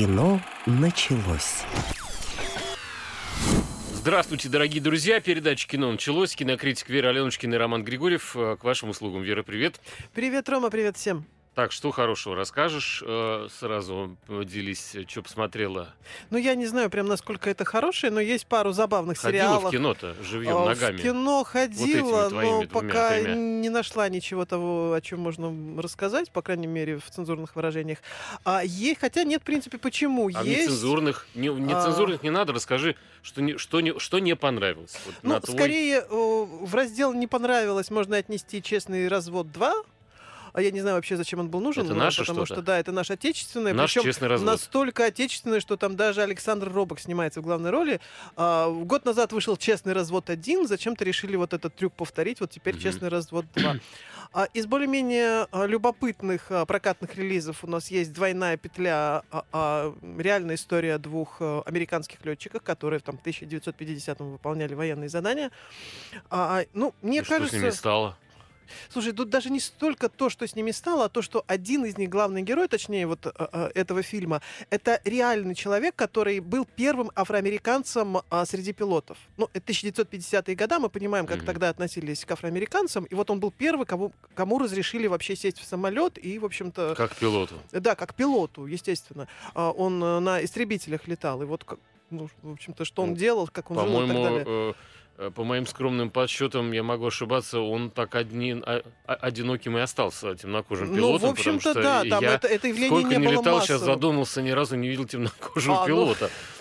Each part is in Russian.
Кино началось. Здравствуйте, дорогие друзья. Передача «Кино» началось. Кинокритик Вера Аленушкина и Роман Григорьев. Э, К вашим услугам. Вера, привет. Привет, Рома, привет всем. Так, что хорошего расскажешь? Э, Сразу делись, что посмотрела. Ну, я не знаю прям, насколько это хорошее, но есть пару забавных Ходила сериалов. в кино-то живьем, А, ногами. В кино ходила, твоими но двумя, пока тремя. не нашла ничего того, о чем можно рассказать, по крайней мере, в цензурных выражениях. А е- хотя нет, в принципе, почему? А есть... нецензурных, не, нецензурных не надо, расскажи, что не, что не, что не понравилось. Вот Ну, твой- скорее, в раздел «Не понравилось» можно отнести «Честный развод 2». А я не знаю вообще, зачем он был нужен. Это ну, наше Потому что, да, это наш отечественный. Наш причем честный развод. настолько отечественный, что там даже Александр Робок снимается в главной роли. А, год назад вышел «Честный развод 1», зачем-то решили вот этот трюк повторить, вот теперь Мгм. «Честный развод 2». А, из более-менее а, любопытных а, прокатных релизов у нас есть «Двойная петля», а, реальная история двух американских летчиков, которые там, в 1950-м выполняли военные задания. Ну, мне И что кажется... с ними стало? Слушай, тут даже не столько то, что с ними стало, а то, что один из них, главный герой, точнее, вот а, а, этого фильма, это реальный человек, который был первым афроамериканцем а, среди пилотов. Ну, это 1950-е годы, мы понимаем, как тогда относились к афроамериканцам, и вот он был первый, кому, кому разрешили вообще сесть в самолет, и, в общем-то, Как пилоту. да, как пилоту, естественно. А, Он э, на истребителях летал, и вот, ну, в общем-то, что он Ну, делал, как он жил и так По-моему, далее. э, э, по моим скромным подсчетам, я могу ошибаться, он так один, а- а- одиноким и остался темнокожим Ну, пилотом. в общем-то, да, там я это, это явление сколько не не было летал, сейчас массовым. задумался, ни разу не видел темнокожего А, ну.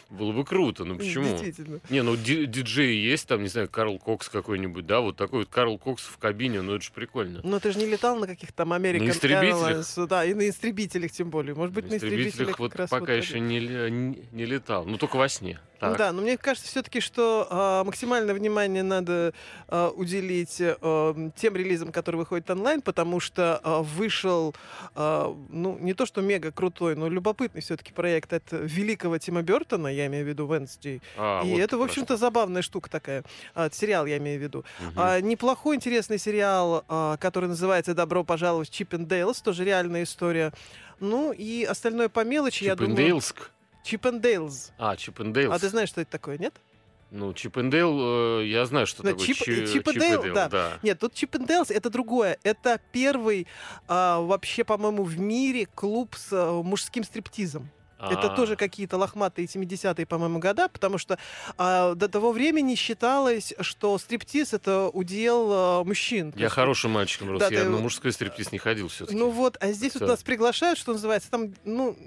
Было бы круто, ну почему? Действительно. Не, ну ди- диджеи есть, там, не знаю, Карл Кокс какой-нибудь, да, вот такой вот Карл Кокс в кабине, ну это же прикольно. Но ты же не летал на каких-то там American На истребителях? Airlines, да, и на истребителях тем более. Может быть, На на истребителях вот пока вот еще не, не, не летал, ну только во сне. Ну Так. Да, но мне кажется все-таки, что а, максимальное внимание надо а, уделить а, тем релизам, которые выходят онлайн, потому что а, вышел, а, ну, не то что мега крутой, но любопытный все-таки проект от великого Тима Бертона, я имею в виду Wednesday. А, И вот это, в общем-то, забавная штука такая. А, сериал, я имею в виду. Мгм. А, неплохой, интересный сериал, а, который называется «Добро пожаловать в Чип Дейлс», тоже реальная история. Ну и остальное по мелочи, я думаю... Чиппендейлск? Чип Дейлз. А, Чиппендейлс. А ты знаешь, что это такое, нет? Ну, Чиппендейл, э, я знаю, что Да, такое. Чип- Чи- Чип и Дейл, Дейл, да. Нет, тут Чип Дейлз это другое. Это первый а, вообще, по-моему, в мире клуб с а, мужским стриптизом. Это А, тоже какие-то лохматые 70-е, по-моему, года, потому что а, до того времени считалось, что стриптиз это удел а, мужчин. То Я есть хорошим мальчиком рос, Да, я ты- на мужской стриптиз не ходил все-таки. Ну вот, а здесь вот нас приглашают, что называется, там, ну,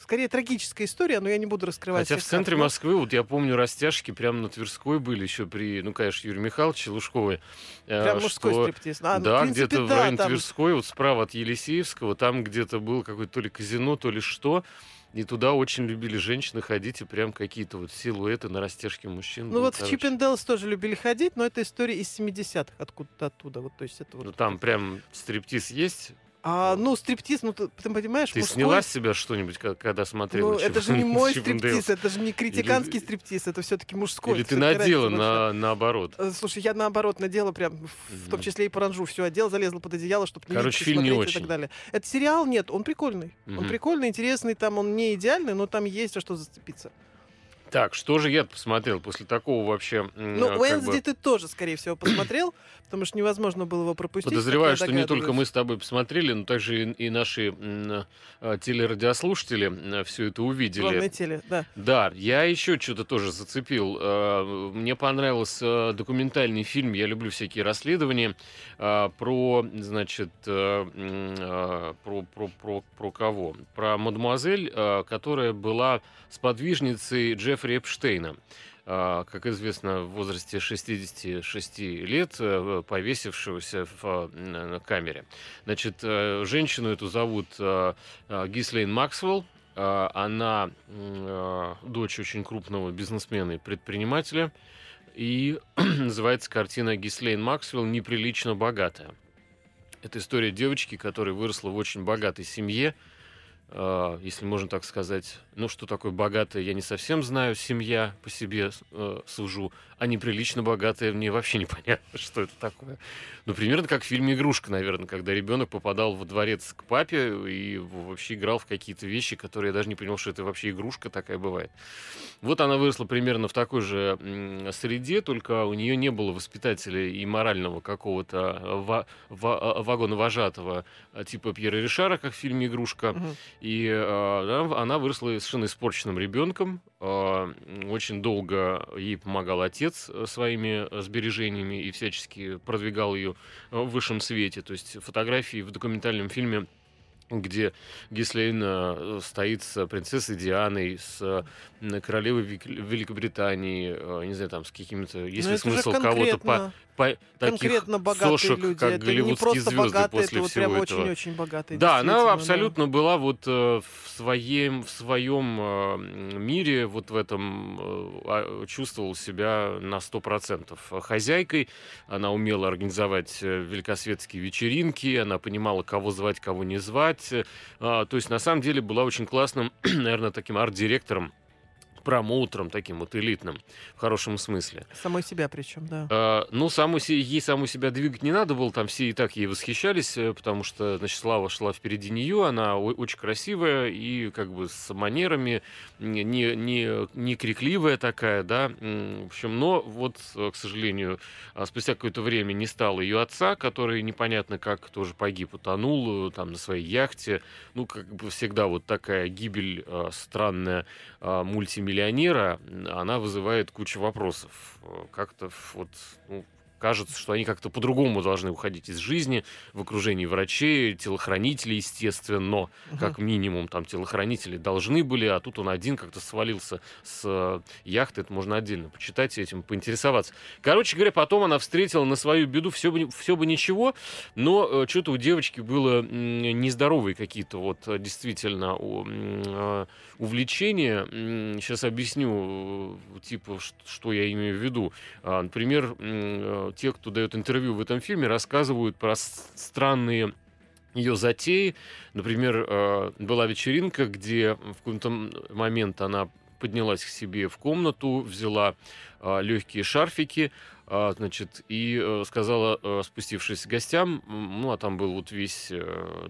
скорее трагическая история, но я не буду раскрывать. Хотя в центре карт. Москвы, вот я помню, растяжки прямо на Тверской были еще при, ну, конечно, Юрию Михайловиче Лужковой. э, Прям мужской что- стриптиз. А, ну, в да, принципе, где-то в да, районе там- Тверской, вот справа от Елисеевского, там где-то был какой-то то ли казино, то ли что. И туда очень любили женщины ходить, и прям какие-то вот силуэты на растяжке мужчин. Ну вот в короче. Чип and Dale's тоже любили ходить, но это история из 70-х, откуда-то оттуда. Вот, то есть это вот... Ну там прям стриптиз есть. А, ну, стриптиз, ну, ты, ты понимаешь, Ты мужской- сняла с себя что-нибудь, когда смотрела? Ну, это Чип- же не мой стриптиз, это же не критиканский стриптиз, это все-таки мужской. Или это ты надела на, наоборот? Э, Слушай, я наоборот надела прям, в- в том числе и паранжу, все одела, залезла под одеяло, чтобы не Короче, фильм не смотреть и очень. так далее. Это сериал, нет, он прикольный. Он Мгм. прикольный, интересный, там он не идеальный, но там есть за что зацепиться. Так, что же я посмотрел после такого вообще... Ну, а, Уэнсди бы- ты тоже, скорее всего, посмотрел, потому что невозможно было его пропустить. Подозреваю, что не только мы с тобой посмотрели, но также и, и наши э, телерадиослушатели все это увидели. Главное теле, да. Да, я еще что-то тоже зацепил. Э, Мне понравился документальный фильм. Я люблю всякие расследования про, значит, про, про, про, про кого? Про мадемуазель, которая была сподвижницей Джеффри Эпштейна. Э, Как известно, в возрасте 66 лет э, повесившегося в э, камере. Значит, э, женщину эту зовут Гислейн Максвелл. Она дочь очень крупного бизнесмена и предпринимателя. И называется картина Гислейн Максвелл «Неприлично богатая». Это история девочки, которая выросла в очень богатой семье. Э, если можно так сказать, ну, что такое богатая, я не совсем знаю, семья по себе э, сужу, а неприлично богатая, мне вообще непонятно, что это такое. Ну, примерно как в фильме «Игрушка», наверное, когда ребенок попадал во дворец к папе и вообще играл в какие-то вещи, которые я даже не понял, что это вообще игрушка такая бывает. Вот она выросла примерно в такой же среде, только у нее не было воспитателя и морального какого-то ва- ва- вагона вожатого типа Пьера Ришара, как в фильме «Игрушка». Угу. И э, она выросла совершенно испорченным ребенком. Э, очень долго ей помогал отец своими сбережениями и всячески продвигал ее в высшем свете. То есть фотографии в документальном фильме где Гислейна э, стоит с принцессой Дианой, с королевой Великобритании, э, не знаю, там, с какими-то... Есть ли смысл кого-то по, по конкретно богатые сошек, люди. как это голливудские звезды богатые, после это всего вот прям этого. очень-очень богатые. Да, она абсолютно да. была вот э, в своем, в своем мире, вот в этом э, чувствовала себя на сто процентов хозяйкой. Она умела организовать великосветские вечеринки, она понимала, кого звать, кого не звать. А, то есть, на самом деле, была очень классным, наверное, таким арт-директором промоутером таким вот элитным, в хорошем смысле. Самой себя причем, да. А, ну, саму, ей саму себя двигать не надо было, там все и так ей восхищались, э, потому что, значит, Слава шла впереди нее, она очень красивая и как бы с манерами, не, не, не крикливая такая, да, в общем, но вот, э, к сожалению, а, спустя какое-то время не стало ее отца, который непонятно как тоже погиб, утонул э, там на своей яхте, ну, как бы всегда вот такая гибель странная мультимиллионера миллионера, она вызывает кучу вопросов. Э, как-то вот ну, кажется, что они как-то по-другому должны уходить из жизни в окружении врачей, телохранителей, естественно, угу. как минимум там телохранители должны были, а тут он один как-то свалился с э, яхты, это можно отдельно почитать этим, поинтересоваться. Короче говоря, потом она встретила на свою беду все бы, все бы ничего, но э, что-то у девочки было нездоровые какие-то вот э, действительно увлечения. Сейчас объясню, типа, что я имею в виду. А, например, те, кто дает интервью в этом фильме, рассказывают про странные ее затеи. Например, э, была вечеринка, где в какой-то момент она поднялась к себе в комнату, взяла э, легкие шарфики, значит, и сказала, спустившись к гостям, ну, а там был вот весь,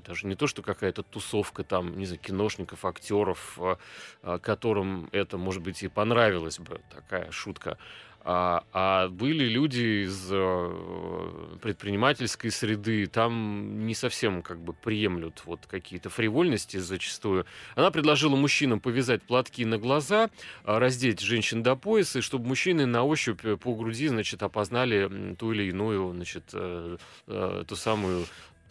даже не то, что какая-то тусовка там, не знаю, киношников, актеров, которым это, может быть, и понравилось бы, такая шутка. А, а были люди из э, предпринимательской среды, там не совсем как бы приемлют вот какие-то фривольности зачастую. Она предложила мужчинам повязать платки на глаза, а, раздеть женщин до пояса, и чтобы мужчины на ощупь э, по груди, значит, опознали ту или иную, значит, э, ту самую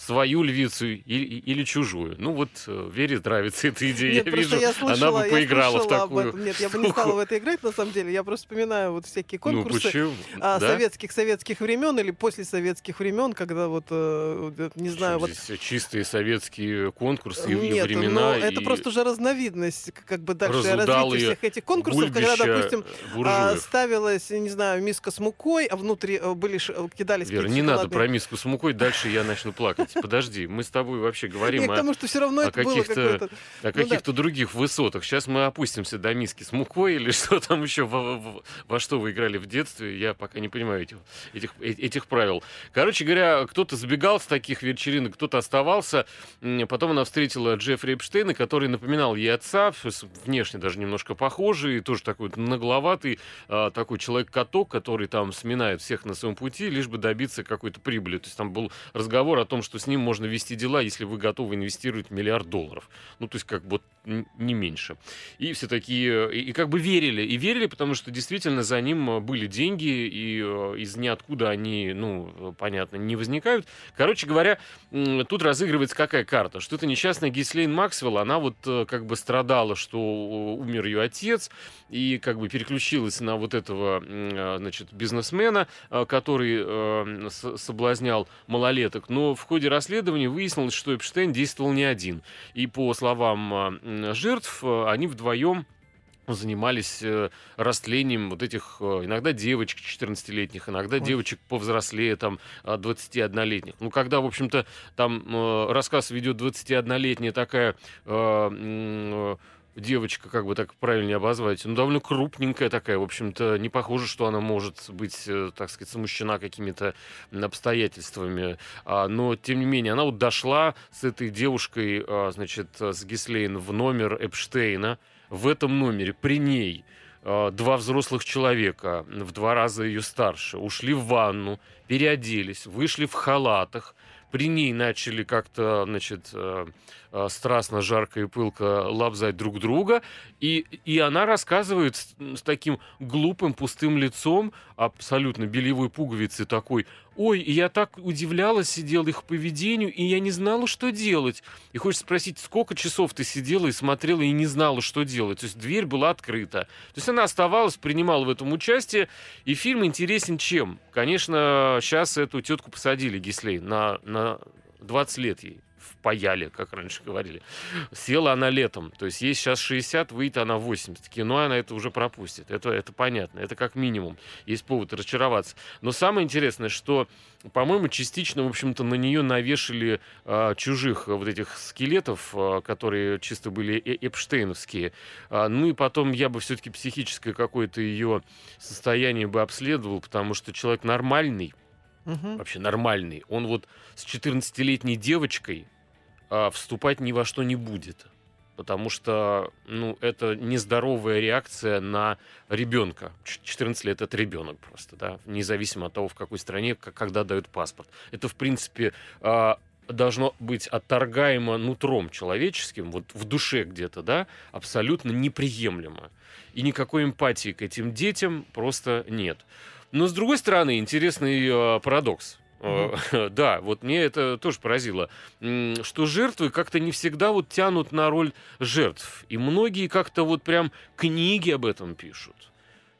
свою львицу или, или чужую. Ну вот э, Вере нравится эта идея. Нет, я вижу, я слышала, она бы поиграла в такую. Нет, я бы не стала в это играть, на самом деле. Я просто вспоминаю вот всякие ну, конкурсы ну, а, да? советских советских времен или после советских времен, когда вот э, не знаю вот чистые советские конкурсы и Нет, времена. Ну, это просто уже разновидность как бы дальше развития всех этих конкурсов, когда, допустим, а, ставилась, не знаю, миска с мукой, а внутри э, были кидались. Вера, не надо про миску с мукой, дальше я начну плакать. Подожди, мы с тобой вообще говорим о, потому что все равно о каких-то, о каких-то ну, да. других высотах. Сейчас мы опустимся до миски с мукой или что там еще, во, во, во что вы играли в детстве, я пока не понимаю этих, этих, э, этих правил. Короче говоря, кто-то сбегал с таких вечеринок, кто-то оставался. Потом она встретила Джеффри Эпштейна, который напоминал ей отца, внешне даже немножко похожий, тоже такой нагловатый, а, такой человек-каток, который там сминает всех на своем пути, лишь бы добиться какой-то прибыли. То есть там был разговор о том, что с ним можно вести дела, если вы готовы инвестировать миллиард долларов. Ну, то есть как бы не меньше. И все такие, и, и как бы верили, и верили, потому что действительно за ним э, были деньги, и э, из ниоткуда они, ну, понятно, не возникают. Короче говоря, тут разыгрывается какая карта? Что это несчастная Гислейн Максвелл, она вот э, как бы страдала, что умер ее отец, и как бы переключилась на вот этого, значит, бизнесмена, который соблазнял малолеток. Но в ходе расследования расследовании выяснилось, что Эпштейн действовал не один. И по словам жертв, они вдвоем занимались э, растлением вот этих э, иногда девочек 14-летних, иногда Ой. девочек повзрослее, там, 21-летних. Ну, когда, в общем-то, там э, рассказ ведет 21-летняя такая э, девочка, как бы так правильнее обозвать, ну, довольно крупненькая такая, в общем-то, не похоже, что она может быть, так сказать, смущена какими-то обстоятельствами. А, но, тем не менее, она вот дошла с этой девушкой, а, значит, с Гислейн в номер Эпштейна, в этом номере при ней э, два взрослых человека, в два раза ее старше, ушли в ванну, переоделись, вышли в халатах, при ней начали как-то, значит, э, страстно, жарко и пылко лапзать друг друга, и, и она рассказывает с, с таким глупым, пустым лицом, абсолютно белевой пуговицы такой, ой, я так удивлялась, сидела их поведению, и я не знала, что делать. И хочется спросить, сколько часов ты сидела и смотрела, и не знала, что делать? То есть дверь была открыта. То есть она оставалась, принимала в этом участие, и фильм интересен чем? Конечно, сейчас эту тетку посадили, Гислей, на, на 20 лет ей впаяли, как раньше говорили. Села она летом. То есть ей сейчас 60, выйдет она 80. Кино она это уже пропустит. Это, это понятно. Это как минимум. Есть повод разочароваться. Но самое интересное, что, по-моему, частично, в общем-то, на нее навешали а, чужих вот этих скелетов, а, которые чисто были э эпштейновские. А, ну и потом я бы все-таки психическое какое-то ее состояние бы обследовал, потому что человек нормальный, угу. вообще нормальный, он вот с 14-летней девочкой вступать ни во что не будет. Потому что, ну, это нездоровая реакция на ребенка. 14 лет это ребенок просто, да, независимо от того, в какой стране, когда дают паспорт. Это, в принципе, а, должно быть отторгаемо нутром человеческим, вот в душе где-то, да, абсолютно неприемлемо. И никакой эмпатии к этим детям просто нет. Но, с другой стороны, интересный э, парадокс. Mm-hmm. Да, вот мне это тоже поразило, что жертвы как-то не всегда вот тянут на роль жертв. И многие как-то вот прям книги об этом пишут.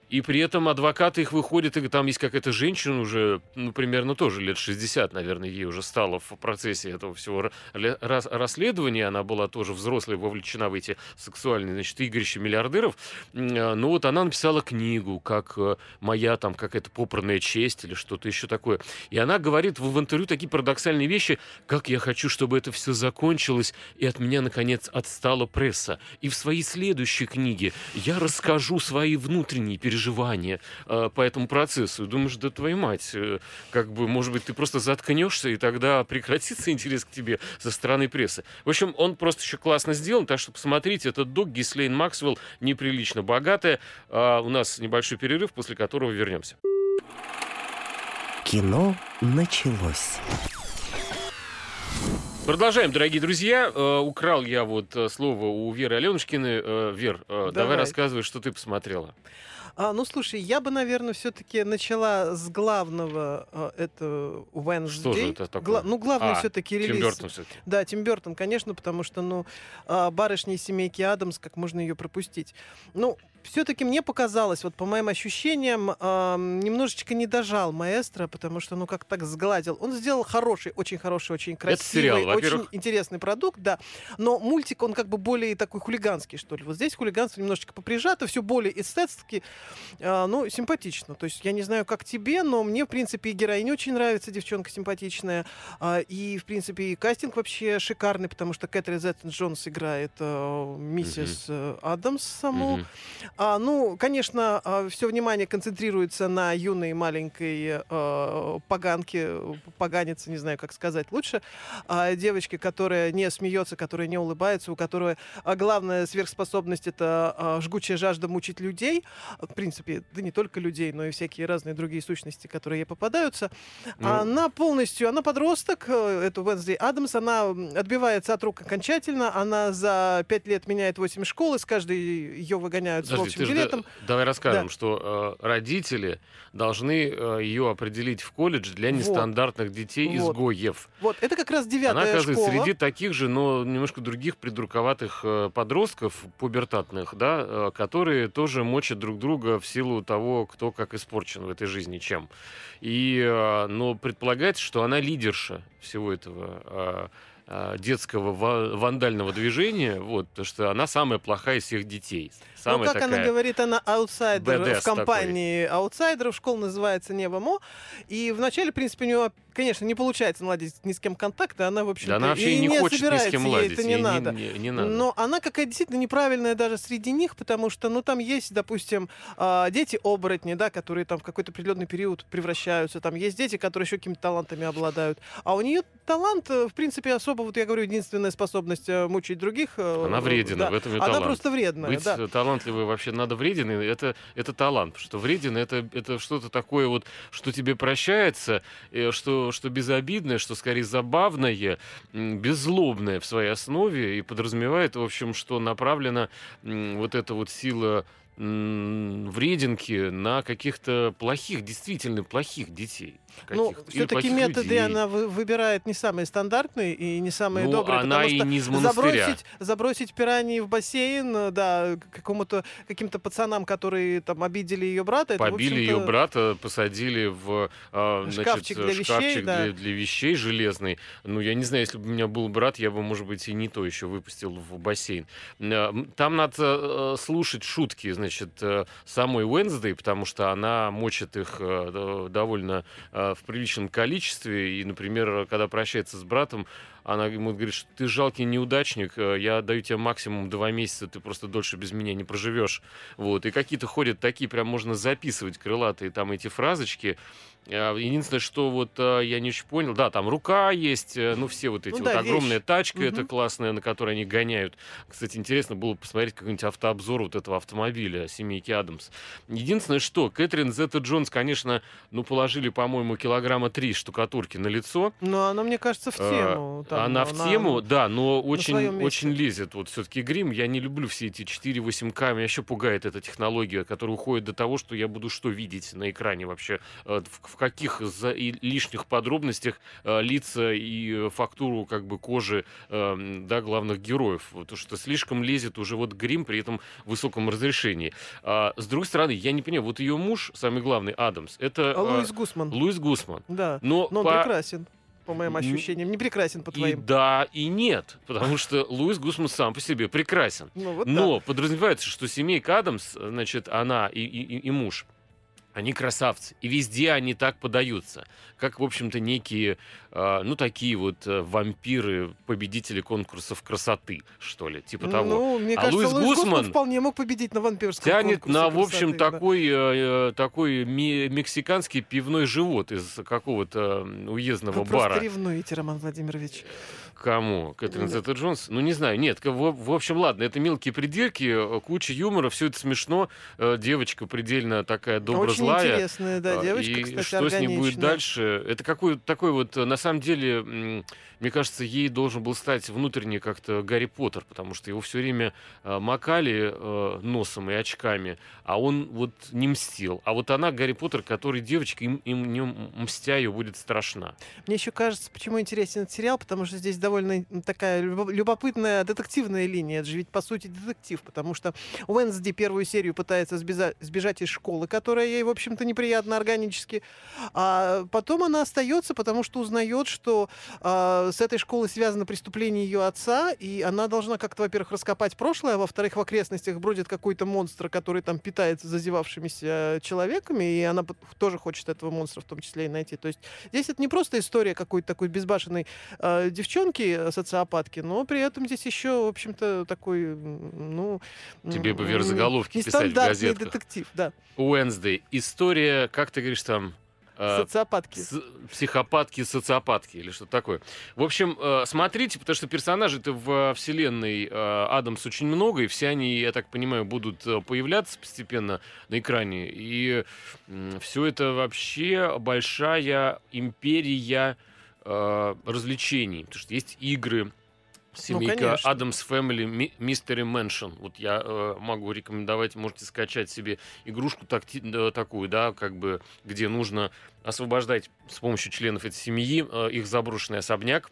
И при этом адвокаты их выходят, и там есть какая-то женщина уже, ну, примерно тоже лет 60, наверное, ей уже стало в процессе этого всего расследования. Она была тоже взрослой, вовлечена в эти сексуальные, значит, игрища миллиардеров. Ну, вот она написала книгу, как э, моя там какая-то попранная честь или что-то еще такое. И она говорит в интервью такие парадоксальные вещи, как я хочу, чтобы это все закончилось, и от меня, наконец, отстала пресса. И в своей следующей книге я расскажу свои внутренние переживания переживания э, по этому процессу. думаешь, да твою мать, э, как бы, может быть, ты просто заткнешься, и тогда прекратится интерес к тебе со стороны прессы. В общем, он просто еще классно сделан, так что посмотрите, этот док Гислейн Максвелл неприлично богатая. Э, у нас небольшой перерыв, после которого вернемся. Кино началось. Продолжаем, дорогие друзья. Э, украл я вот э, слово у Веры Аленушкины. Э, Вер, э, давай. давай рассказывай, что ты посмотрела. А, ну, слушай, я бы, наверное, все-таки начала с главного а, это Wednesday. Что же это такое? Гла- ну, главный а, все-таки релиз. Тим Бертон все-таки. Да, Тим Бертон, конечно, потому что, ну, а, барышни семейки Адамс, как можно ее пропустить? Ну, все-таки мне показалось, вот по моим ощущениям, э, немножечко не дожал маэстро, потому что, ну, как так сгладил. Он сделал хороший, очень хороший, очень красивый, сериал, очень интересный продукт, да. Но мультик, он как бы более такой хулиганский, что ли. Вот здесь хулиганство немножечко поприжато, все более эстетски, э, ну, симпатично. То есть я не знаю, как тебе, но мне, в принципе, и героиня очень нравится, девчонка симпатичная. Э, и, в принципе, и кастинг вообще шикарный, потому что Кэтрин Зеттон Джонс играет э, миссис mm-hmm. Адамс саму. Mm-hmm. А, ну, конечно, а, все внимание концентрируется на юной маленькой э, поганке, поганице, не знаю, как сказать лучше, э, девочке, которая не смеется, которая не улыбается, у которой главная сверхспособность это э, жгучая жажда мучить людей. В принципе, да не только людей, но и всякие разные другие сущности, которые ей попадаются. Ну... Она полностью, она подросток, эту Wednesday Адамс, она отбивается от рук окончательно, она за пять лет меняет 8 школ, из каждой ее выгоняют Подожди, с волчьим билетом. Давай расскажем, да. что э, родители должны э, ее определить в колледж для нестандартных вот. детей вот. изгоев. Вот, это как раз девятая Она оказывается школа. среди таких же, но немножко других придурковатых э, подростков, пубертатных, да, э, которые тоже мочат друг друга в силу того, кто как испорчен в этой жизни чем. И, э, но предполагается, что она лидерша всего этого. Э, детского ва- вандального движения, вот, потому что она самая плохая из всех детей. Самая ну, как такая... она говорит, она аутсайдер в компании аутсайдеров. Школа называется Невамо. И вначале, в принципе, у нее, конечно, не получается наладить ни с кем контакты. Она, в общем Да она вообще и не, не хочет ни с собирается, кем ей ладить. это не ей надо. Не, не надо. Но она какая-то действительно неправильная даже среди них, потому что, ну, там есть, допустим, а, дети-оборотни, да, которые там в какой-то определенный период превращаются. Там есть дети, которые еще какими-то талантами обладают. А у нее талант, э, в принципе, особо, вот я говорю, единственная способность э, мучить других. э, Она вредина, да. в этом и Она талант. просто вредная, Быть да. талантливой вообще надо вреден, и это, это талант. Потому что вреден это, это что-то такое вот, что тебе прощается, э, что, безобидное, что скорее забавное, беззлобное в своей основе и подразумевает, в общем, что направлена вот эта вот сила м, врединки на каких-то плохих, действительно плохих детей. Ну, все-таки методы людей. она вы- выбирает не самые стандартные и не самые Ну, добрые, она потому и что не из монастыря. забросить, забросить пираньи в бассейн, э, да, какому-то каким-то пацанам, которые там обидели ее брата, это, в Побили ее общем-то, брата, посадили в значит, Шкафчик для вещей, шкафчик да. для, для вещей железный. Ну, я не знаю, если бы у меня был брат, я бы, может быть, и не то еще выпустил в бассейн. А, Там надо э, слушать шутки, значит, э, самой Уэнсдей, потому что она мочит их э, довольно э, в приличном количестве. И, например, когда прощается с братом, она ему говорит, что ты жалкий неудачник, я даю тебе максимум два месяца, ты просто дольше без меня не проживешь. Вот. И какие-то ходят такие, прям можно записывать крылатые там эти фразочки. Э, Единственное, что вот э, я не очень понял, да, там рука есть, э, ну все вот эти Ну вот да, огромная вещь. тачка, это Мгм. классная, на которой они гоняют. Кстати, интересно было посмотреть какой-нибудь автообзор вот этого автомобиля семейки Адамс. Единственное, что Кэтрин Зетта Джонс, конечно, ну положили, по-моему, килограмма три штукатурки на лицо. Но она, мне кажется, в тему. там, Она в тему, да, но очень, очень лезет. Вот все-таки грим. Я не люблю все эти 4-8К. Меня еще пугает эта технология, которая уходит до того, что я буду что видеть на экране вообще. В, в каких за и лишних подробностях э, лица и э, фактуру как бы кожи э, да, главных героев. Потому что слишком лезет уже вот грим при этом высоком разрешении. А, с другой стороны, я не понимаю, вот ее муж, самый главный, Адамс, это А Луис Гусман, Луис Гусман. да. Но, Но он по- прекрасен, по моим ощущениям. Не прекрасен, по и твоим. да, и нет, потому что Луис Гусман сам по себе прекрасен. Ну, вот да. Но подразумевается, что семейка Адамс, значит, она и, и- и муж, они красавцы, и везде они так подаются, как, в общем-то, некие, э, ну, такие вот э, вампиры, победители конкурсов красоты, что ли, типа того. Ну, мне А кажется, Луис Гусман Гусман вполне мог победить на вампирском Тянет на, в общем, да. такой, э, э, такой ми- мексиканский пивной живот из какого-то уездного Вы бара. просто ревнуете, Роман Владимирович. Кому? Кэтрин Да. Зетта Джонс? Ну, не знаю. Нет, в, в общем, ладно, это мелкие придирки, э, куча юмора, все это смешно. Э, Девочка предельно такая Очень добро-злая. интересная, да, А, девочка, и кстати, что с ней будет органичная. дальше? Это какой такой вот, э, на самом деле, мне кажется, ей должен был стать внутренне как-то Гарри Поттер, потому что его все время макали носом и очками, а он вот не мстил. А вот она Гарри Поттер, который девочка, им, им не мстя ее будет страшна. Мне еще кажется, почему интересен этот сериал, потому что здесь довольно такая любо- любопытная детективная линия. Это же ведь, по сути, детектив, потому что Уэнсди первую серию пытается сбежа- сбежать из школы, которая ей, в общем-то, неприятна органически. А потом она остается, потому что узнает, что а, с этой школой связано преступление ее отца, и она должна как-то, во-первых, раскопать прошлое, а во-вторых, в окрестностях бродит какой-то монстр, который там питается зазевавшимися человеками, и она тоже хочет этого монстра в том числе и найти. То есть здесь это не просто история какой-то такой безбашенной э, девчонки, э, социопатки, но при этом здесь еще, в общем-то, такой, ну... Тебе бы м, вверх-заголовки писать в газетках. детектив, да. Уэнсдей. История, как ты говоришь там, э, Социопатки. с- психопатки, социопатки или что-то такое. В общем, э, смотрите, потому что персонажей-то в вселенной э, Адамс очень много, и все они, я так понимаю, будут появляться постепенно на экране. И все это вообще большая империя э, развлечений. Потому что есть игры, Семейка конечно. Адамс Family Mystery Mansion. Вот я э, могу рекомендовать, можете скачать себе игрушку такти- да, такую, да, как бы, где нужно освобождать с помощью членов этой семьи э, их заброшенный особняк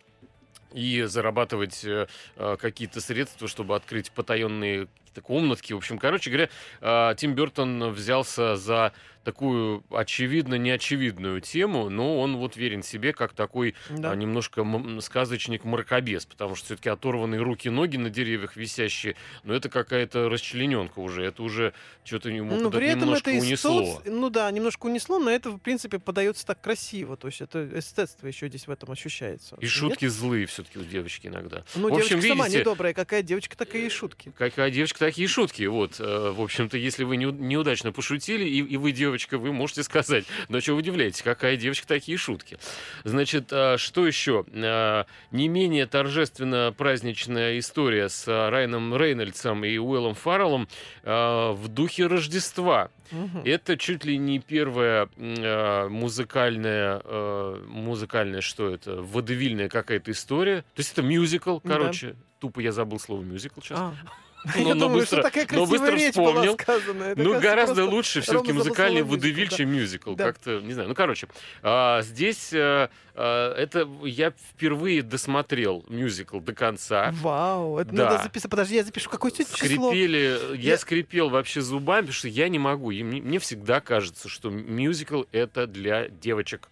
и зарабатывать э, э, какие-то средства, чтобы открыть потаенные комнатки. В общем, короче говоря, э, Тим Бертон взялся за такую очевидно неочевидную тему, но он вот верен себе как такой Да. а, немножко сказочник-мракобес, потому что все-таки оторванные руки-ноги на деревьях висящие, но это какая-то расчлененка уже, это уже что-то ему Ну, при этом немножко это унесло. соц- Ну да, немножко унесло, но это, в принципе, подается так красиво. То есть это эстетство еще здесь в этом ощущается. И Нет? шутки злые все-таки у девочки иногда. Ну, в общем, девочка сама видите, недобрая. Какая девочка, такая и шутки. Какая девочка, такие шутки. Вот, э, в общем-то, если вы неу- неудачно пошутили, и, и вы девочка, вы можете сказать. Но что вы удивляетесь, какая девочка, такие шутки. Значит, а, что еще? А, Не менее торжественно праздничная история с Райаном Рейнольдсом и Уиллом Фарреллом а, в духе Рождества. Мгм. Это чуть ли не первая музыкальная, музыкальная, что это, водевильная какая-то история. То есть это мюзикл, Да. короче. Тупо я забыл слово мюзикл сейчас. А. Ну, Я но думаю, быстро- что такая но быстро красивая речь была вспомнил. сказана. Это, Ну, гораздо лучше все-таки музыкальный водевиль, да. чем мюзикл. Да. Как-то, не знаю. Ну, короче, а, здесь э, а, это я впервые досмотрел мюзикл до конца. Вау, это Да. надо записать. Подожди, я запишу. Какое сегодня число? Скрипели, я Я- скрипел вообще зубами, потому что я не могу. И мне, мне всегда кажется, что мюзикл это для девочек.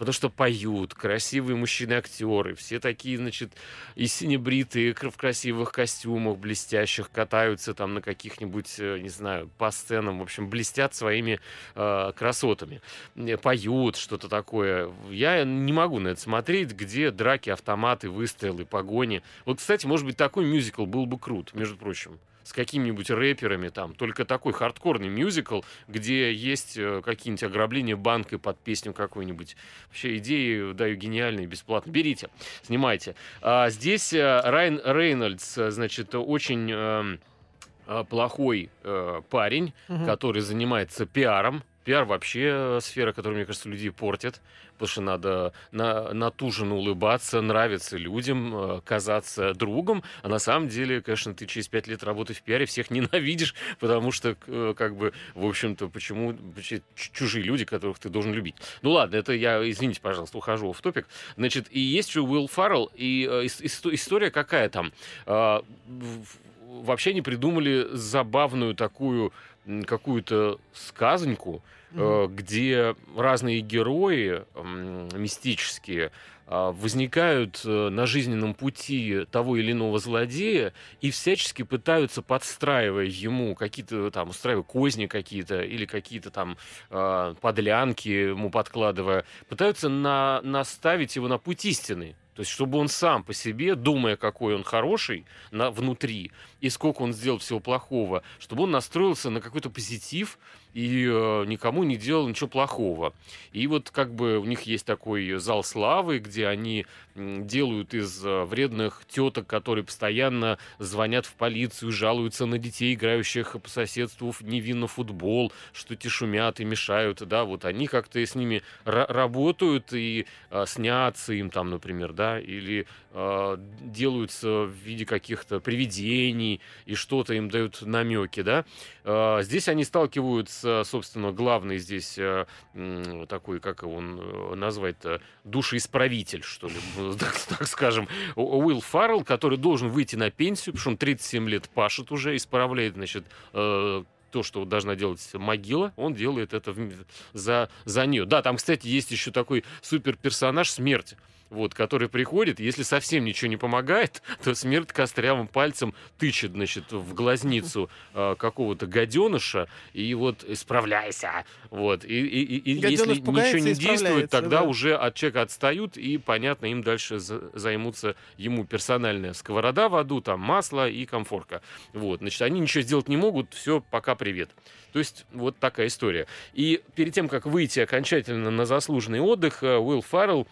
Потому что поют, красивые мужчины-актеры, все такие, значит, и синебритые, в красивых костюмах блестящих, катаются там на каких-нибудь, э, не знаю, по сценам, в общем, блестят своими э, красотами. Э, Поют что-то такое. Я не могу на это смотреть, где драки, автоматы, выстрелы, погони. Вот, кстати, может быть, такой мюзикл был бы крут, между прочим с какими-нибудь рэперами там, только такой хардкорный мюзикл, где есть э, какие-нибудь ограбления банка под песню какую-нибудь. Вообще идеи даю гениальные, бесплатно. Берите, снимайте. А здесь э, Райан Рейнольдс, э, значит, очень эм, э, плохой э, парень, Мгм. который занимается пиаром. Пиар вообще э, сфера, которую, мне кажется, людей портит, потому что надо на, натуженно улыбаться, нравиться людям, э, казаться другом, а на самом деле, конечно, ты через пять лет работы в пиаре всех ненавидишь, потому что, э, как бы, в общем-то, почему чужие люди, которых ты должен любить. Ну ладно, это я, извините, пожалуйста, ухожу в топик. Значит, и есть еще Уилл Фаррелл, и ис- исто- история какая там? А, вообще не придумали забавную такую какую-то сказоньку, э, где разные герои мистические а, возникают э, на жизненном пути того или иного злодея и всячески пытаются, подстраивая ему какие-то там, устраивая козни какие-то или какие-то там а, подлянки ему подкладывая, пытаются на, наставить его на путь истины. То есть, чтобы он сам по себе, думая, какой он хороший на, внутри, и сколько он сделал всего плохого, чтобы он настроился на какой-то позитив и э, никому не делал ничего плохого. И вот как бы у них есть такой зал славы, где они делают из э, вредных теток, которые постоянно звонят в полицию, жалуются на детей, играющих по соседству в невинно футбол, что те шумят и мешают, да, вот они как-то с ними ра- работают и э, снятся им там, например, да, или э, делаются в виде каких-то привидений и что-то им дают намеки, да. Э, здесь они сталкиваются, собственно, главный здесь э, такой, как он э, назвать-то, душеисправитель, что ли, так, так скажем, Уилл Фаррелл, который должен выйти на пенсию, потому что он 37 лет пашет уже, исправляет, значит, э, то, что должна делать могила, он делает это за, за нее. Да, там, кстати, есть еще такой супер персонаж смерть. Вот, который приходит, если совсем ничего не помогает, то смерть кострявым пальцем тычет, значит, в глазницу э, какого-то гаденыша, и вот исправляйся. Вот. И, и- и- Гаденыш если ничего не действует, тогда да. уже от человека отстают, и, понятно, им дальше за- займутся ему персональная сковорода в аду, там масло и комфорка. Вот, значит, они ничего сделать не могут, все, пока привет. То есть вот такая история. И перед тем, как выйти окончательно на заслуженный отдых, э, Уилл Фаррелл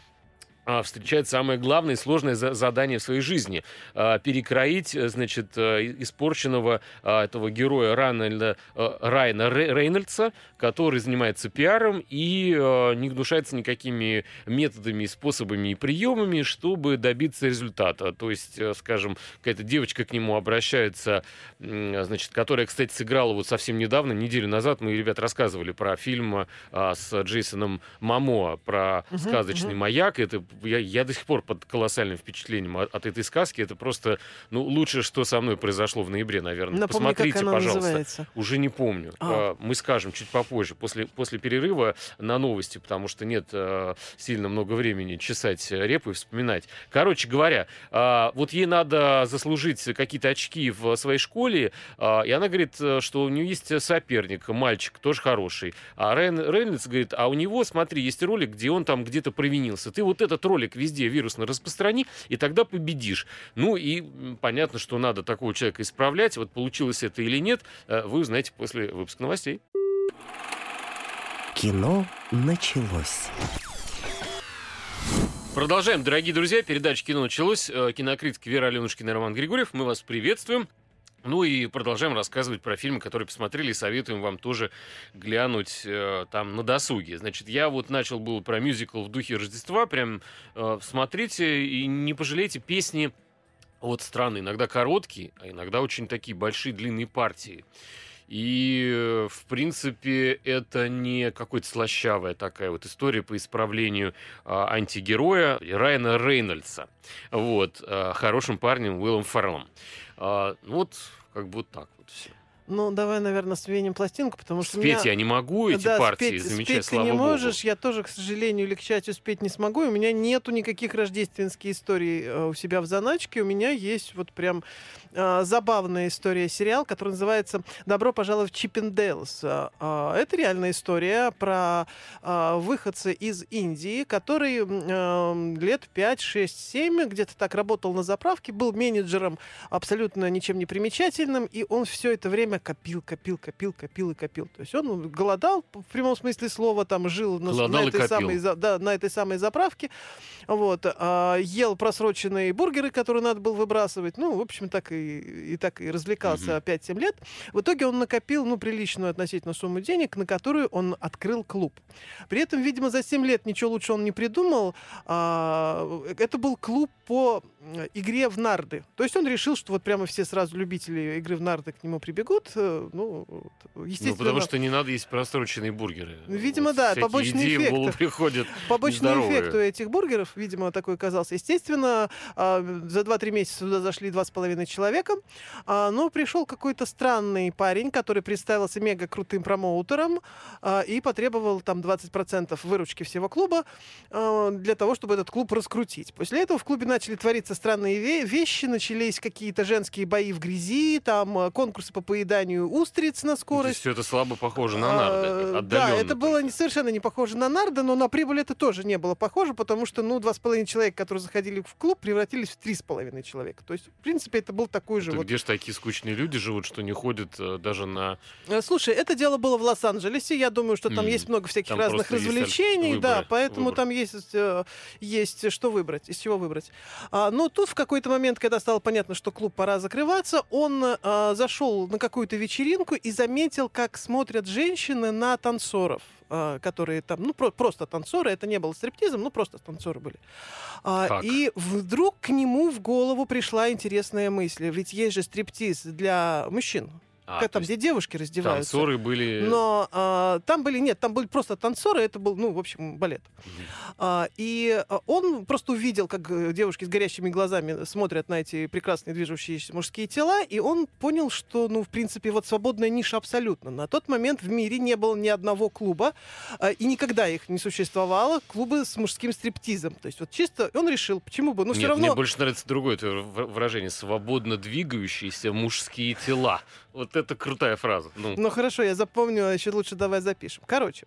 встречает самое главное и сложное за- задание в своей жизни. А, Перекроить, э, значит, э, испорченного а, этого героя Райана, Райана Ре- Рейнольдса, который занимается пиаром и э, не гнушается никакими методами, способами и приемами, чтобы добиться результата. То есть, э, скажем, какая-то девочка к нему обращается, значит, которая, кстати, сыграла вот совсем недавно, неделю назад, мы, ребят, рассказывали про фильм а, с Джейсоном Мамо, про сказочный мгм. маяк. Это я, я до сих пор под колоссальным впечатлением от, от этой сказки. Это просто, ну, лучшее, что со мной произошло в ноябре, наверное. Напомни, Посмотрите, пожалуйста. называется. Уже не помню. А. А, Мы скажем чуть попозже, после, после перерыва на новости, потому что нет э, сильно много времени чесать репу и вспоминать. Короче говоря, а, вот ей надо заслужить какие-то очки в своей школе, а, и она говорит, э, что у нее есть соперник, мальчик, тоже хороший. А Райан Рейнольдс говорит, а у него, смотри, есть ролик, где он там где-то провинился. Ты вот этот ролик везде вирусно распространи, и тогда победишь. Ну и понятно, что надо такого человека исправлять. Вот получилось это или нет, э, вы узнаете после выпуска новостей. Кино началось. Продолжаем, дорогие друзья. Передача «Кино началось». Э, Кинокритик Вера Аленушкина и Роман Григорьев. Мы вас приветствуем. Ну и продолжаем рассказывать про фильмы, которые посмотрели, и советуем вам тоже глянуть э, там на досуге. Значит, я вот начал был про мюзикл в духе Рождества. Прям э, смотрите и не пожалейте песни от страны. Иногда короткие, а иногда очень такие большие длинные партии. И, э, в принципе, это не какая-то слащавая такая вот история по исправлению а, антигероя Райана Рейнольдса. Вот, а, хорошим парнем Уиллом Фарреллом. А, ну вот, как бы вот так вот все. Ну, давай, наверное, сменим пластинку, потому что Спеть меня... я не могу эти да, партии, спеть, замечать, спеть ты слава не богу. можешь, я тоже, к сожалению или к счастью, спеть не смогу. У меня нету никаких рождественских историй э, у себя в заначке. У меня есть вот прям э, забавная история, сериал, который называется «Добро пожаловать в Чиппендейлс». А, а, Это реальная история про а, выходца из Индии, который э, лет 5, 6, 7 где-то так работал на заправке, был менеджером абсолютно ничем не примечательным, и он все это время копил, копил, копил, копил и копил. То есть он голодал в прямом смысле слова, там жил на, Голодал на этой, самой, да, на этой самой заправке, вот, а, ел просроченные бургеры, которые надо было выбрасывать, ну, в общем, так и, и так и развлекался Мгм. 5-7 лет. В итоге он накопил, ну, приличную относительно сумму денег, на которую он открыл клуб. При этом, видимо, за 7 лет ничего лучше он не придумал. А, это был клуб по игре в нарды. То есть он решил, что вот прямо все сразу любители игры в нарды к нему прибегут. Э, Ну, естественно, Ну, потому что не надо есть просроченные бургеры. Видимо, Вот да, побочный эффект. приходят. побочный нездоровые. эффект у этих бургеров, видимо, такой оказался. Естественно, а, за 2-3 месяца туда зашли 2,5 человека. А, Но пришел какой-то странный парень, который представился мега крутым промоутером а, и потребовал там 20% выручки всего клуба для того, чтобы этот клуб раскрутить. После этого в клубе начали твориться странные ве- вещи, начались какие-то женские бои в грязи, там а, конкурсы по поеданию устриц на скорость. все это слабо похоже на А, нарды. Да, отдаленно это было не, совершенно не похоже на нарды, но на прибыль это тоже не было похоже, потому что, ну, два с половиной человека, которые заходили в клуб, превратились в три с половиной человека. То есть, в принципе, это был такой же Это вот... где же такие скучные люди живут, что не ходят э, даже на... Э, Слушай, это дело было в Лос-Анджелесе. Я думаю, что там М, есть много всяких там разных развлечений, выбор- да, поэтому выбор. там есть, э, есть что выбрать, из чего выбрать. А, но тут в какой-то момент, когда стало понятно, что клуб пора закрываться, он а, зашел на какую-то вечеринку и заметил, как смотрят женщины на танцоров а, которые там, ну, про- просто танцоры, это не было стриптизом, ну, просто танцоры были. А, Так. и вдруг к нему в голову пришла интересная мысль, ведь есть же стриптиз для мужчин, А, там, где девушки раздеваются. танцоры были... Но а, там были, нет, там были просто танцоры, это был, ну, в общем, балет. Мгм. А, и а, он просто увидел, как э, девушки с горящими глазами смотрят на эти прекрасные движущиеся мужские тела, и он понял, что, ну, в принципе, вот свободная ниша абсолютно. На тот момент в мире не было ни одного клуба, а, и никогда их не существовало, клубы с мужским стриптизом. То есть вот чисто он решил, почему бы, ну, все равно... мне больше нравится другое это выражение. Свободно двигающиеся мужские тела. Вот это крутая фраза. Ну, Ну хорошо, я запомню, а еще лучше давай запишем. Короче,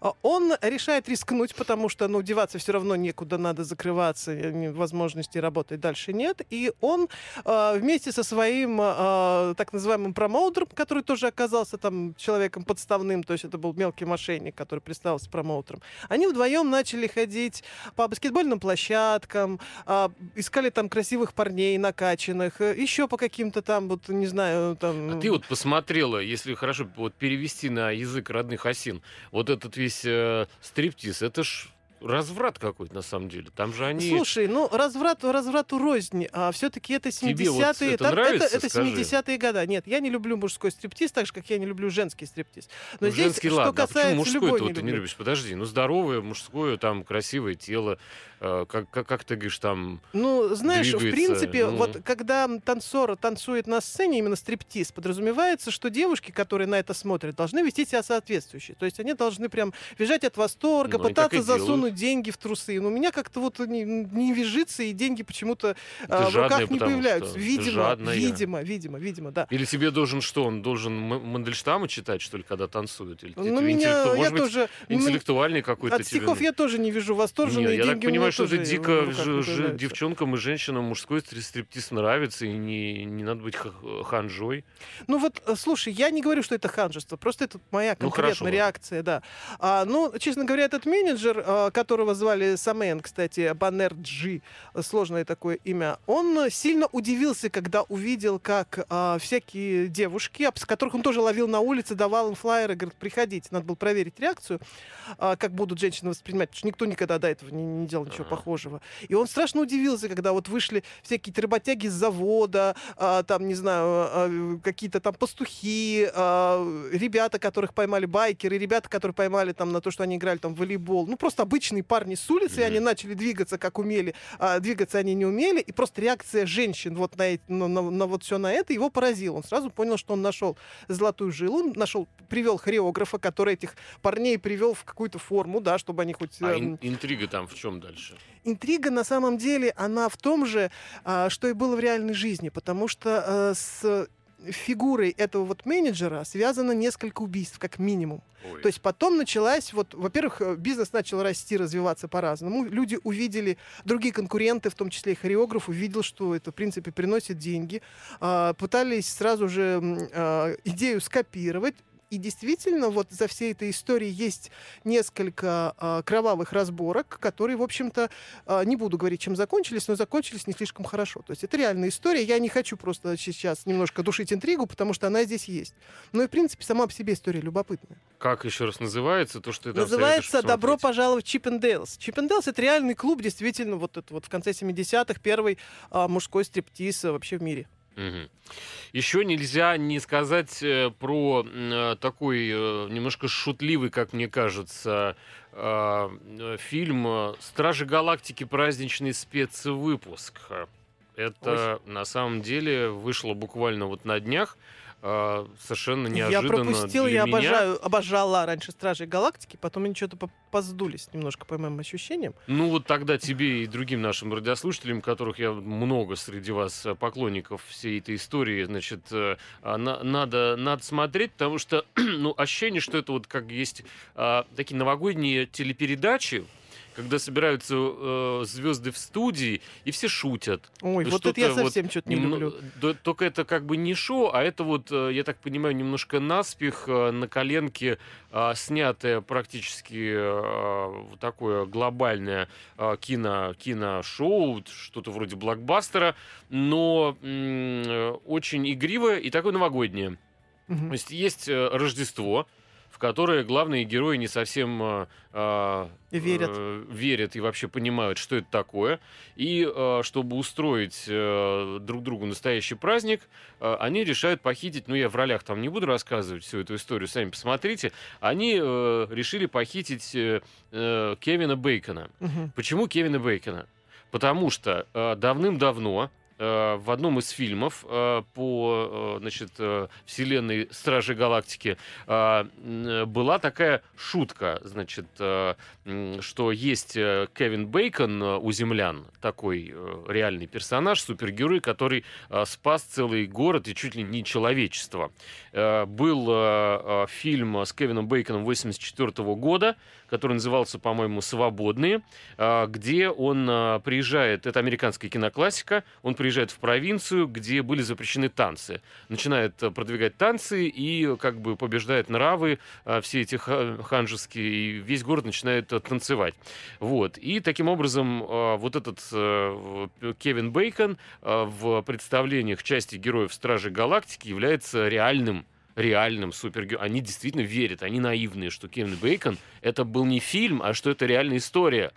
а, он решает рискнуть, потому что, ну, деваться все равно некуда, надо закрываться, э, возможности работать дальше нет. И он а, вместе со своим а, так называемым промоутером, который тоже оказался там человеком подставным, то есть это был мелкий мошенник, который представился промоутером, они вдвоем начали ходить по баскетбольным площадкам, а, искали там красивых парней накачанных, э, еще по каким-то там, вот, не знаю, там... А ты вот посмотрела, если хорошо вот перевести на язык родных осин, вот этот весь э, стриптиз, это ж разврат какой-то на самом деле. Там же они... Слушай, ну разврат разврату рознь. А все-таки это 70-е. Тебе вот это нравится, это, это скажи? 70-е годы. Нет, я не люблю мужской стриптиз, так же, как я не люблю женский стриптиз. Но Ну, здесь, женский, что ладно. А почему касается мужской не ты не любишь? Подожди, ну здоровое, мужское, там красивое тело. э, как, как, как ты говоришь, там... Ну, знаешь, в двигается, принципе, ну. вот когда танцор танцует на сцене, именно стриптиз, подразумевается, что девушки, которые на это смотрят, должны вести себя соответствующе. То есть они должны прям визжать от восторга, Ну, так пытаться засунуть деньги в трусы. Но у меня как-то вот не, не вяжется, и деньги почему-то а, в жадная, руках не появляются. Видимо, Жадная. видимо, видимо, видимо, да. Или тебе должен что? Он должен Мандельштама читать, что ли, когда танцует? Или Ну, меня, интеллекту- я Может быть, тоже... ну, интеллектуальный какой-то От тебе... стихов я тоже не вижу восторженные Нет, я так деньги понимаю, что это дико ж- ж- девчонкам и женщинам мужской стри- стриптиз нравится, и не, не надо быть ханжой. Ну вот, э, слушай, я не говорю, что это ханжество, просто это моя Ну, конкретная хорошо, ладно. реакция, да. А, ну, честно говоря, этот менеджер, э, которого звали Самен, кстати, Баннер Джи, э, сложное такое имя, он э, сильно удивился, когда увидел, как а, всякие девушки, с которых он тоже ловил на улице, давал им флайеры, говорит, приходите, надо было проверить реакцию, а, как будут женщины воспринимать, потому что никто никогда до этого не, не делал ничего похожего. И он страшно удивился, когда вот вышли всякие работяги с завода, а, там, не знаю, а, какие-то там пастухи, а, ребята, которых поймали байкеры, ребята, которые поймали там на то, что они играли там в волейбол. Ну, просто обычные парни с улицы, и они начали двигаться, как умели, а двигаться они не умели, и просто реакция женщин вот на, на, на- на вот все на это его поразила. Он сразу понял, что он нашел золотую жилу, он нашел, привел хореографа, который этих парней привел в какую-то форму, да, чтобы они хоть... А эм, ин- интрига там в чем дальше? интрига на самом деле, она в том же, а, что и было в реальной жизни, потому что а, с фигурой этого вот менеджера связано несколько убийств, как минимум. Ой. То есть потом началась, вот, во-первых, э, бизнес начал расти, развиваться по-разному. Люди увидели, другие конкуренты, в том числе и хореограф, увидел, что это, в принципе, приносит деньги. А, Пытались сразу же а, идею скопировать. И действительно, вот за всей этой историей есть несколько а, кровавых разборок, которые, в общем-то, а, не буду говорить, чем закончились, но закончились не слишком хорошо. То есть это реальная история. Я не хочу просто сейчас немножко душить интригу, потому что она здесь есть. Но и, в принципе, сама по себе история любопытная. Как еще раз называется то, что ты там Называется «Добро пожаловать в Чиппендейлс». Чиппендейлс — это реальный клуб, действительно, вот это вот в конце 70-х первый а, мужской стриптиз вообще в мире. Еще нельзя не сказать э, про э, такой э, немножко шутливый, как мне кажется, фильм «Стражи Галактики. Праздничный спецвыпуск». Это на самом деле вышло буквально вот на днях. Э, Совершенно я неожиданно пропустил, для я меня. обожаю, обожала раньше «Стражей Галактики», потом они что-то по- поздулись немножко, по моим ощущениям. Ну вот тогда тебе и другим нашим радиослушателям, которых я много среди вас э, поклонников всей этой истории, значит, э, а, на- надо, надо смотреть, потому что, ну, ощущение, что это вот как есть а, такие новогодние телепередачи, когда собираются э, звезды в студии и все шутят. Ой, Ну, вот это я что-то вот совсем что-то не Немно- люблю. да, только это как бы не шоу, а это вот, э, я так понимаю, немножко наспех, э, на коленке а, снятое практически э, такое глобальное а, кино, киношоу, что-то вроде блокбастера, но э, очень игривое и такое новогоднее. Мгм. То есть есть э, Рождество, в которое главные герои не совсем э, э, Верят. э, верят и вообще понимают, что это такое. И э, чтобы устроить э, друг другу настоящий праздник, э, они решают похитить, ну я в ролях там не буду рассказывать всю эту историю, сами посмотрите, они э, решили похитить э, э, Кевина Бейкона. Мгм. Почему Кевина Бейкона? Потому что э, давным-давно в одном из фильмов э, по э, значит, э, вселенной Стражи Галактики э, м, была такая шутка, значит, э, что есть э, Кевин Бейкон э, у землян, такой э, реальный персонаж, супергерой, который э, спас целый город и чуть ли не человечество. Э, Был э, э, фильм с Кевином Бейконом 1984 года, который назывался, по-моему, «Свободные», а, где он а, приезжает, это американская киноклассика, он приезжает в провинцию, где были запрещены танцы. Начинает а, продвигать танцы и как бы побеждает нравы а, все эти ха- ханжеские, и весь город начинает танцевать. Вот. И таким образом вот этот Кевин Бейкон в представлениях части героев Стражи Галактики является реальным реальным супергероем. Они действительно верят, они наивные, что Кевин Бейкон это был не фильм, а что это реальная история.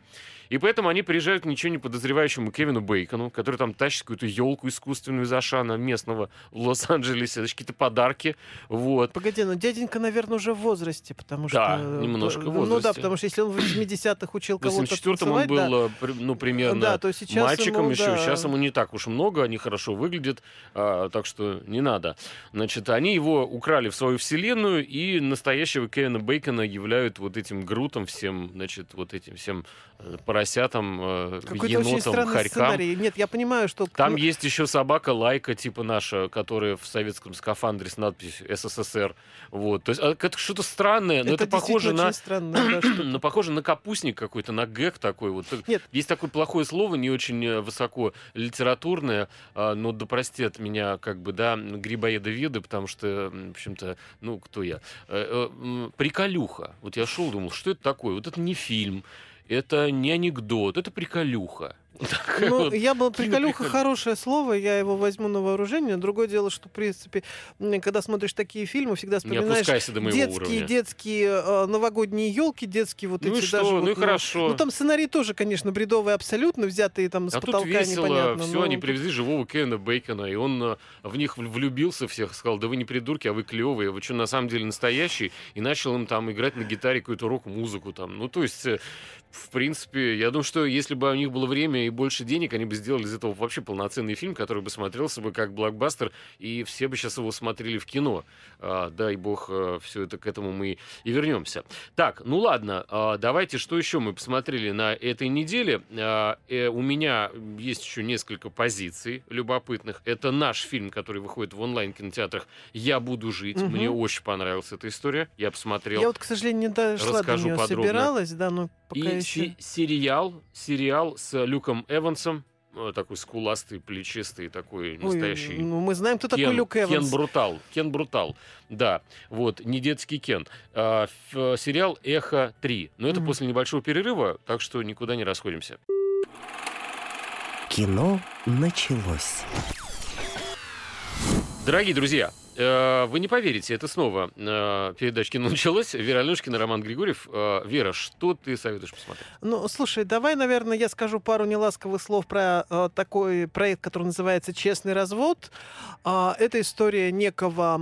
И поэтому они приезжают к ничего не подозревающему Кевину Бейкону, который там тащит какую-то елку искусственную из Ашана местного в Лос-Анджелесе, это какие-то подарки. Вот. Погоди, ну дяденька, наверное, уже в возрасте, потому Да, что... немножко в Ну да, возрасте. потому что если он в 80-х учил В кого-то 84-м он был, да, э, ну, примерно Да, то сейчас мальчиком ему, еще. да. Сейчас ему не так уж много, они хорошо выглядят, а, так что не надо. Значит, они его украли в свою вселенную, и настоящего Кевина Бейкона являют вот этим грутом всем, значит, вот этим всем э, поросятам, э, Какой-то енотам, хорькам. сценарий. Нет, я понимаю, что... Там есть еще собака Лайка, типа наша, которая в советском скафандре с надписью СССР. Вот. То есть а, это что-то странное, но это, похоже действительно на странно, да, ну, похоже на капустник какой-то, на гэг такой. Вот. Нет. Есть такое плохое слово, не очень э, высоко литературное, а, но да простят меня, как бы, да, грибоедоведы, потому что, в общем-то, ну, кто я? Э, Приколюха. Вот я шел, думал, что это такое? Вот это не фильм, это не анекдот, это приколюха. Ну, вот. я был приколюха хорошее слово, я его возьму на вооружение. Другое дело, что, в принципе, когда смотришь такие фильмы, всегда вспоминаешь детские, уровня. детские э, новогодние елки, детские вот Ну эти что? даже. Ну вот, и хорошо. Ну там сценарий тоже, конечно, бредовый абсолютно, взятые там с А тут потолка весело, непонятно. все, но они тут- привезли живого Кевина Бейкона, и он э, в них влюбился всех, сказал, да вы не придурки, а вы клевые, вы что, на самом деле настоящий? И начал им там играть на гитаре какую-то рок-музыку там. Ну, то есть, э, в принципе, я думаю, что если бы у них было время и больше денег, они бы сделали из этого вообще полноценный фильм, который бы смотрелся бы как блокбастер, и все бы сейчас его смотрели в кино. А, дай бог, все это к этому мы и вернемся. Так, ну ладно, а, давайте, что еще мы посмотрели на этой неделе. А, э, У меня есть еще несколько позиций любопытных. Это наш фильм, который выходит в онлайн-кинотеатрах «Я буду жить». Мгм. Мне очень понравилась эта история. Я посмотрел. Я вот, к сожалению, не дошла Расскажу до нее, подробно. собиралась, да, но пока И еще... се- сериал, сериал с Люком Эвансом, э, такой скуластый, плечистый, такой Ой, настоящий ну, мы знаем, кто такой Кен, Люк Кен Эванс. Брутал. Кен Брутал. Да, вот, не детский Кен. А, ф- сериал «Эхо 3». Но это Мгм. после небольшого перерыва, так что никуда не расходимся. Кино началось. Дорогие друзья, вы не поверите, это снова э, передача «Кино началось». Вера Алешкина, Роман Григорьев. Э, Вера, что ты советуешь посмотреть? Ну, слушай, давай, наверное, я скажу пару неласковых слов про э, такой проект, который называется «Честный развод». А, это история некого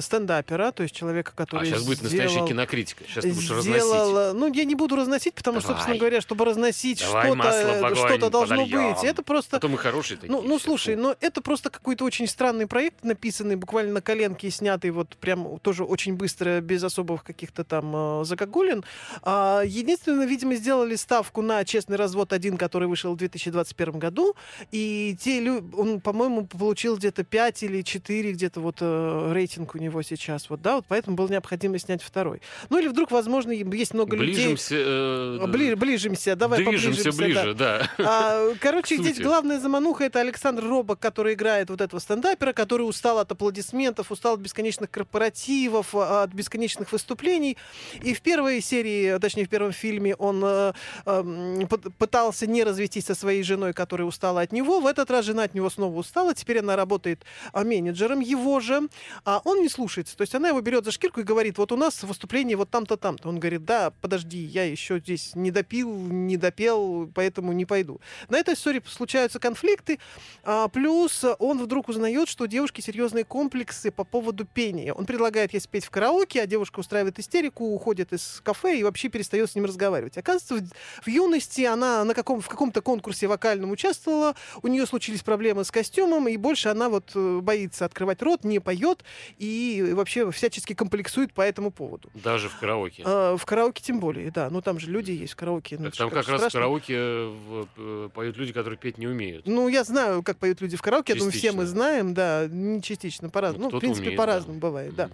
стендапера, то есть человека, который А сейчас будет настоящая сделал- кинокритика. Сейчас ты будешь разносить. сделал, ну, я не буду разносить, потому что, собственно говоря, чтобы разносить что-то, что-то должно подольем. быть. Это просто А то мы хорошие такие. ну, ну слушай, ну это просто какой-то очень странный проект, написанный буквально коленке снятый вот прям тоже очень быстро, без особых каких-то там э, загогулин. А, единственное, видимо, сделали ставку на «Честный развод 1», который вышел в 2021 году, и те лю- он, по-моему, получил где-то 5 или 4, где-то вот э, рейтинг у него сейчас, вот, да, вот поэтому было необходимо снять второй. Ну или вдруг, возможно, есть много людей... Ближимся, э, А, бли- ближимся, давай движемся поближимся, да. ближе, да. А, короче, здесь главная замануха это Александр Робок, который играет вот этого стендапера, который устал от аплодисментов, устал от бесконечных корпоративов, а, от бесконечных выступлений. И в первой серии, точнее в первом фильме, он э, эм, пы- пытался не развестись со своей женой, которая устала от него. В этот раз жена от него снова устала. Теперь она работает а, менеджером его же. А он не слушается. То есть она его берет за шкирку и говорит, вот у нас выступление вот там-то, там-то. Он говорит, да, подожди, я еще здесь не допил, не допел, поэтому не пойду. На этой истории случаются конфликты, а, плюс он вдруг узнает, что у девушки серьезные комплексы по поводу пения. Он предлагает ей спеть в караоке, а девушка устраивает истерику, уходит из кафе и вообще перестает с ним разговаривать. Оказывается, в, в юности она на каком, в каком-то конкурсе вокальном участвовала, у нее случились проблемы с костюмом, и больше она вот э, боится открывать рот, не поет и вообще всячески комплексует по этому поводу. Даже в караоке. А, в караоке тем более, да. Ну там же люди есть в караоке. ну, Там же как раз в страшно. караоке э, в- поют люди, которые петь не умеют. Ну, я знаю, как поют люди в караоке. Я думаю, все мы Частично. знаем, да, не частично, по-разному. Ну, в принципе, умеет, по-разному да. бывает, да.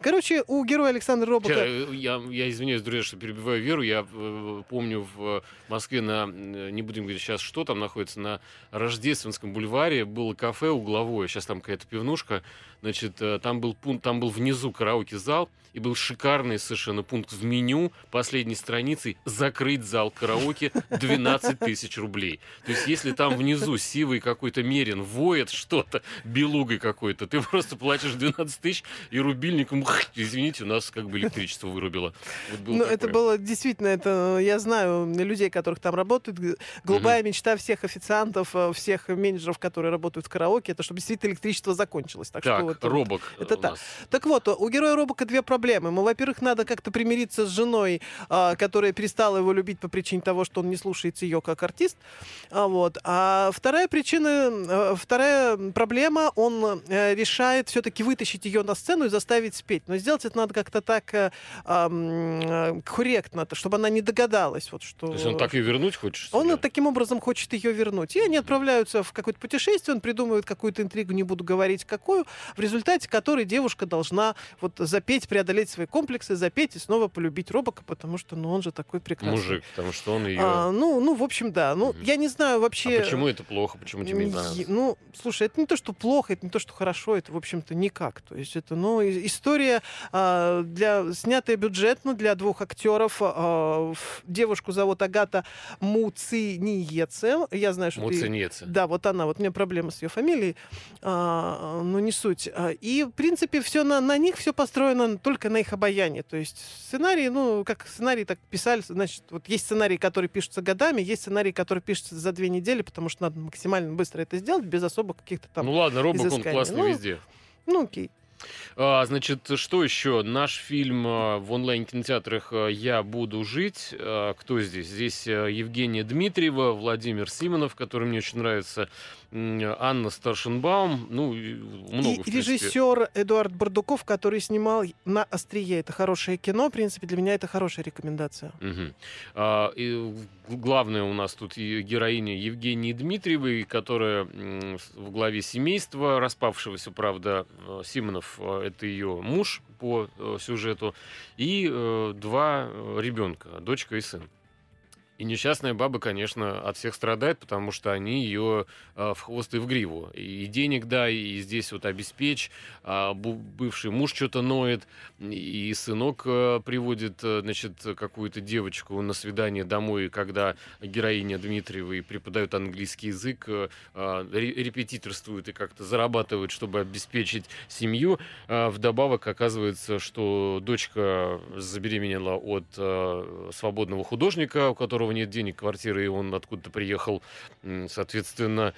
Короче, у героя Александра Робока... Ща, э, Я, я извиняюсь, друзья, что перебиваю Веру. Я э, помню в Москве на, э, не будем говорить сейчас, что там находится, на Рождественском бульваре было кафе угловое. Сейчас там какая-то пивнушка. Значит, э, там был пункт, там был внизу караоке-зал, и был шикарный совершенно пункт в меню последней страницы «Закрыть зал караоке 12 тысяч рублей». То есть, если там внизу сивый какой-то мерин воет что-то, белугой какой-то, ты просто платишь 12 тысяч, и рубильником, извините, у нас как бы электричество вырубило. Вот ну, это было действительно, это я знаю людей, которых там работают. Голубая угу. мечта всех официантов, э, всех менеджеров, которые работают в караоке, это чтобы действительно электричество закончилось. Так, так что вот, робок. Это так. Так вот, у героя робока две проблемы. Ему, во-первых, надо как-то примириться с женой, а, которая перестала его любить по причине того, что он не слушается ее как артист. А, вот. а вторая причина, а, вторая проблема, он а, решает все-таки вытащить ее на сцену и заставить спеть. Но сделать это надо как-то так а, а, корректно, чтобы она не догадалась. Вот, что... То есть он так ее вернуть хочет? Он себе? таким образом хочет ее вернуть. И они отправляются в какое-то путешествие, он придумывает какую-то интригу, не буду говорить какую, в результате которой девушка должна вот запеть, преодолеть свои комплексы, запеть и снова полюбить Робока, потому что, ну, он же такой прекрасный. Мужик, потому что он ее... А, ну, ну, в общем, да. Ну, mm-hmm. я не знаю вообще... А почему это плохо? Почему тебе не понравилось? Ну, слушай, это не то, что плохо, это не то, что хорошо, это, в общем-то, никак. То есть это, ну, история а, для... снятая бюджетно для двух актеров. А, девушку зовут Агата Муциниеце. Я знаю, что Муциниеце. Ты... Да, вот она, вот у меня проблема с ее фамилией, а, но не суть. А, и, в принципе, все на, на них все построено только на их обаяние. То есть сценарии, ну, как сценарий так писали, значит, вот есть сценарии, которые пишутся годами, есть сценарии, которые пишутся за две недели, потому что надо максимально быстро это сделать, без особо каких-то там Ну ладно, Робок, он классный ну, везде. Ну, окей. А, значит, что еще? Наш фильм а, в онлайн-кинотеатрах а, «Я буду жить». Кто здесь? Здесь Евгения Дмитриева, Владимир Симонов, который мне очень нравится, Анна Старшенбаум, ну, много, И режиссер Эдуард Бардуков, который снимал «На острие». Это хорошее кино, в принципе, для меня это хорошая рекомендация. Угу. А, и главная у нас тут героиня Евгении Дмитриевой, которая в главе семейства, распавшегося, правда, э, Симонов, э, это ее муж по э, сюжету, и два ребенка, дочка и сын. И несчастная баба, конечно, от всех страдает, потому что они ее э, в хвост и в гриву. И денег дай, и здесь вот обеспечь. А бывший муж что-то ноет, и сынок э, приводит, э, значит, какую-то девочку на свидание домой, когда героиня Дмитриевой преподает английский язык, э, э репетиторствует и как-то зарабатывает, чтобы обеспечить семью. А вдобавок оказывается, что дочка забеременела от э, свободного художника, у которого нет денег, квартиры, и он откуда-то приехал, соответственно,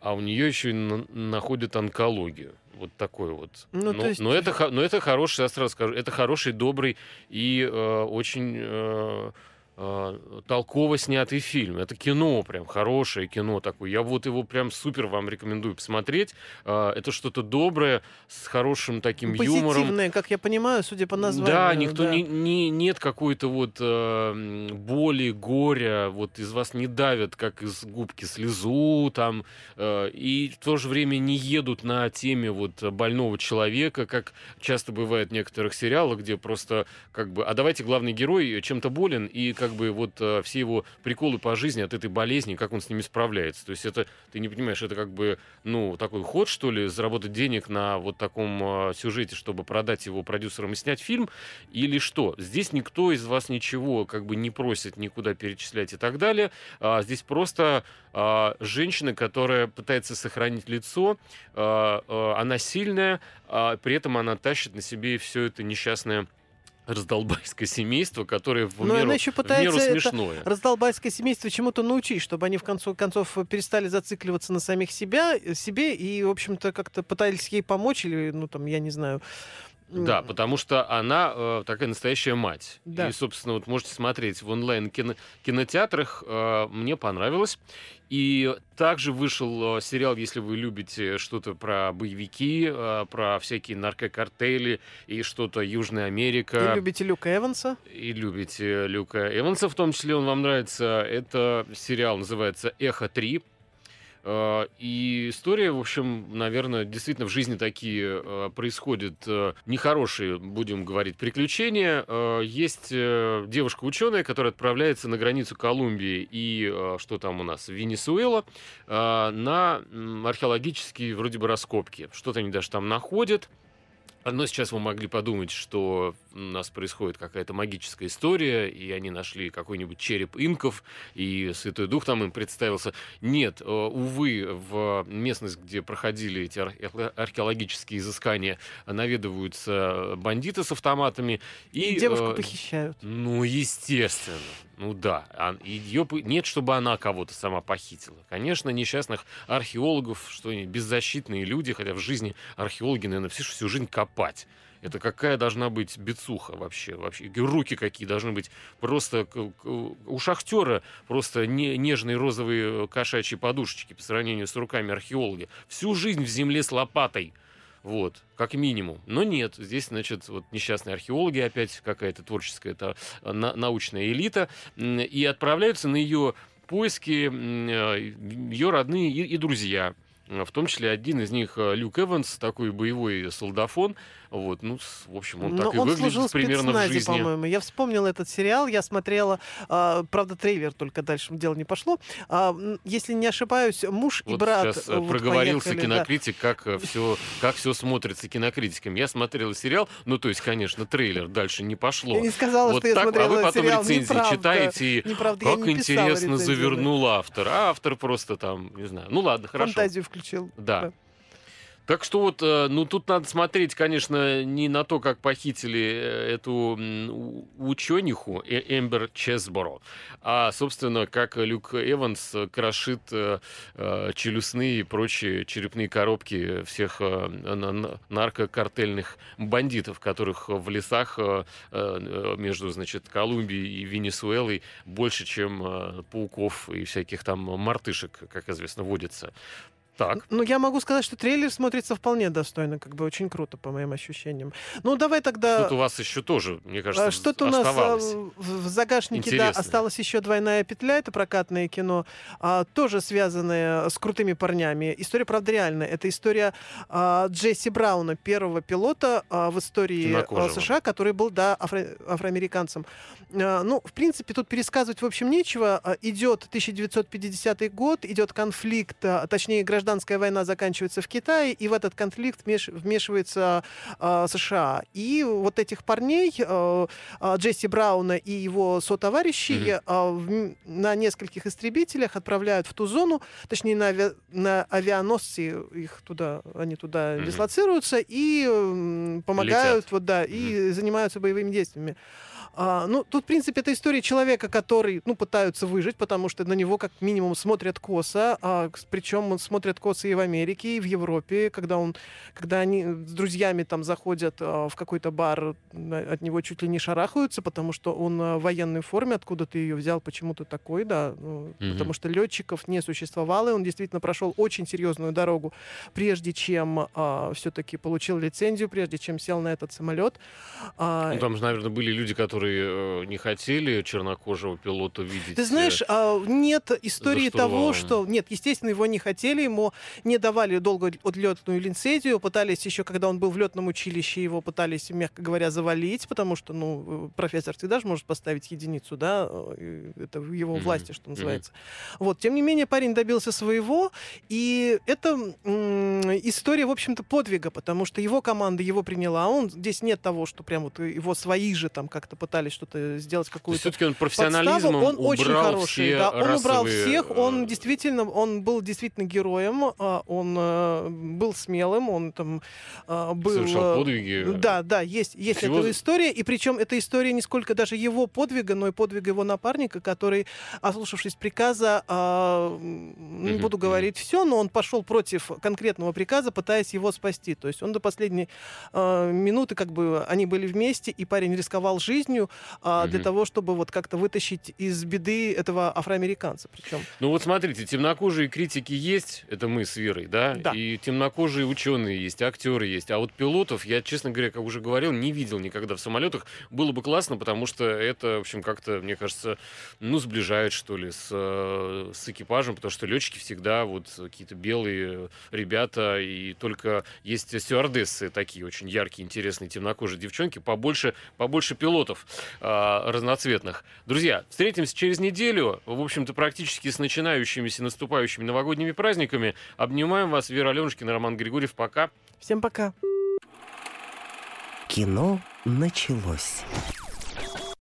а у нее еще и на- находят онкологию. Вот такой вот. Ну, но, есть... но, это, но это хороший, я сразу скажу, это хороший, добрый и э, очень... Э, толково снятый фильм. Это кино, прям хорошее кино такое. Я вот его прям супер вам рекомендую посмотреть. Э, это что-то доброе, с хорошим таким Позитивное, юмором. Позитивное, как я понимаю, судя по названию. Да, никто да. Не, не, нет какой-то вот э, боли, горя, вот из вас не давят, как из губки слезу там, э, и в то же время не едут на теме вот больного человека, как часто бывает в некоторых сериалах, где просто как бы, а давайте главный герой чем-то болен, и как бы вот э, все его приколы по жизни от этой болезни, как он с ними справляется. То есть это, ты не понимаешь, это как бы, ну, такой ход, что ли, заработать денег на вот таком э, сюжете, чтобы продать его продюсерам и снять фильм, или что? Здесь никто из вас ничего как бы не просит никуда перечислять и так далее. А, здесь просто а, женщина, которая пытается сохранить лицо, а, а, она сильная, а, при этом она тащит на себе все это несчастное раздолбайское семейство, которое в, Но меру, она еще пытается в меру смешное. Раздолбайское семейство чему-то научить, чтобы они в конце концов перестали зацикливаться на самих себя, себе и, в общем-то, как-то пытались ей помочь или, ну, там, я не знаю, да, потому что она э, такая настоящая мать. Да. И, собственно, вот можете смотреть в онлайн кино кинотеатрах. Э, мне понравилось. И также вышел э, сериал, если вы любите что-то про боевики, э, про всякие наркокартели и что-то Южная Америка. И любите Люка Эванса? И любите Люка Эванса, в том числе он вам нравится. Это сериал называется «Эхо 3». Э, И история, в общем, наверное, действительно в жизни такие э, происходят э, нехорошие, будем говорить, приключения. Есть девушка-ученая, которая отправляется на границу Колумбии и, что там у нас, Венесуэла, на археологические вроде бы раскопки. Что-то они даже там находят. Но сейчас вы могли подумать, что у нас происходит какая-то магическая история, и они нашли какой-нибудь череп инков, и Святой Дух там им представился. Нет, э, увы, в местность, где проходили эти архе- археологические изыскания, наведываются бандиты с автоматами. И, И девушку э, похищают. ну, естественно. Ну да. А бы- Нет, чтобы она кого-то сама похитила. Конечно, несчастных археологов, что они беззащитные люди, хотя в жизни археологи, наверное, все всю жизнь копать. Это какая должна быть бицуха вообще? вообще? Руки какие должны быть просто... У шахтера просто не, нежные розовые кошачьи подушечки по сравнению с руками археолога. Всю жизнь в земле с лопатой. Вот, как минимум. Но нет, здесь, значит, вот несчастные археологи, опять какая-то творческая, это э, на- научная элита, и отправляются на ее поиски э, ее родные и, и друзья. Э, В том числе один из них э, Люк Эванс, такой боевой солдафон. Вот, ну, в общем, он Но так и он выглядит служил в примерно в жизни. по-моему. Я вспомнила этот сериал, я смотрела, а, правда, трейлер, только дальше дело не пошло. А, если не ошибаюсь, муж и Вот брат сейчас э, вот проговорился поехали, да. кинокритик, как все, как все смотрится кинокритиком. Я смотрел сериал, ну, то есть, конечно, трейлер дальше не пошло. Я не сказала, вот что я так, смотрела а вы потом сериал. рецензии Неправда. читаете и Неправда, как не интересно рецензию, да. завернул автор. А автор просто там, не знаю. Ну ладно, хорошо. Фантазию включил. Да. Так что вот, э, ну тут надо смотреть, конечно, не на то, как похитили э, эту учениху Э- Эмбер Чесборо, а, собственно, как Люк Эванс крошит челюстные и прочие черепные коробки всех на- на- наркокартельных бандитов, которых в лесах между, значит, Колумбией и Венесуэлой больше, чем пауков и всяких там мартышек, как известно, водится. Так. Ну, я могу сказать, что трейлер смотрится вполне достойно, как бы очень круто, по моим ощущениям. Ну, давай тогда... Что-то у вас еще тоже, мне кажется, А, Что-то у нас а, в загашнике, да, Интересное. осталась еще двойная петля, это прокатное кино, а, тоже связанное с крутыми парнями. История, правда, реальная. Это история а, Джесси Брауна, первого пилота а, в истории а. США, который был, да, афро- афроамериканцем. А, ну, в принципе, тут пересказывать, в общем, нечего. А, Идет 1950 год, идет конфликт, а, точнее, гражданская война заканчивается в Китае, и в этот конфликт вмеш- вмешивается а, США. И вот этих парней, а, Джесси Брауна и его сотоварищей, а, в м- на нескольких истребителях отправляют в ту зону, точнее, на, авиа- на авианосцы их туда, они туда Мгм. дислоцируются и м, помогают, Летят. вот да, и занимаются боевыми действиями. А, ну, тут, в принципе, это история человека, который, ну, пытаются выжить, потому что на него, как минимум, смотрят косо, а, причем он смотрят косо и в Америке, и в Европе, когда он, когда они с друзьями там заходят а, в какой-то бар, от него чуть ли не шарахаются, потому что он а, в военной форме, откуда ты ее взял, почему ты такой, да, ну, Мгм. потому что летчиков не существовало, и он действительно прошел очень серьезную дорогу, прежде чем все-таки получил лицензию, прежде чем сел на этот самолет. А, Ну, там же, наверное, были люди, которые э, не хотели чернокожего пилота видеть. Ты знаешь, а, нет истории того, что... Нет, естественно, его не хотели, ему не давали долго отлетную лицензию, пытались еще, когда он был в летном училище, его пытались, мягко говоря, завалить, потому что, ну, э, профессор всегда же может поставить единицу, да, э, это в его власти, что называется. Вот, тем не менее, парень добился своего, и это м, история, в общем-то, подвига, потому что его команда его приняла, а он здесь нет того, что прям вот его свои же там как-то пытались что-то сделать, какую-то все-таки он профессионализмом подставу. Он убрал очень хороший, все да, он убрал расовые, всех, он э, действительно, он был действительно героем, а, он э, был смелым, он там а, был... совершал э, подвиги. Да, да, есть, есть Всего- эта история, и причем эта история не сколько даже его подвига, но и подвига его напарника, который, ослушавшись приказа, а, не буду говорить все, но он пошел против конкретного приказа, пытаясь его спасти. То есть он до последней минуты, как бы, они были вместе, и парень рисковал жизнью, жизнью а, для того, чтобы вот как-то вытащить из беды этого афроамериканца. Причем Ну вот смотрите, темнокожие критики есть, это мы с Верой, да? Да. И темнокожие ученые есть, актеры есть. А вот пилотов, я, честно говоря, как уже говорил, не видел никогда в самолетах. Было бы классно, потому что это, в общем, как-то, мне кажется, ну, сближает, что ли, с, э, с экипажем, потому что летчики всегда вот какие-то белые ребята, и только есть стюардессы такие очень яркие, интересные, темнокожие девчонки, побольше, побольше пилотов а, разноцветных. Друзья, встретимся через неделю, в общем-то, практически с начинающимися наступающими новогодними праздниками. Обнимаем вас, Вера Аленушкина, Роман Григорьев. Пока. всем пока. Кино началось.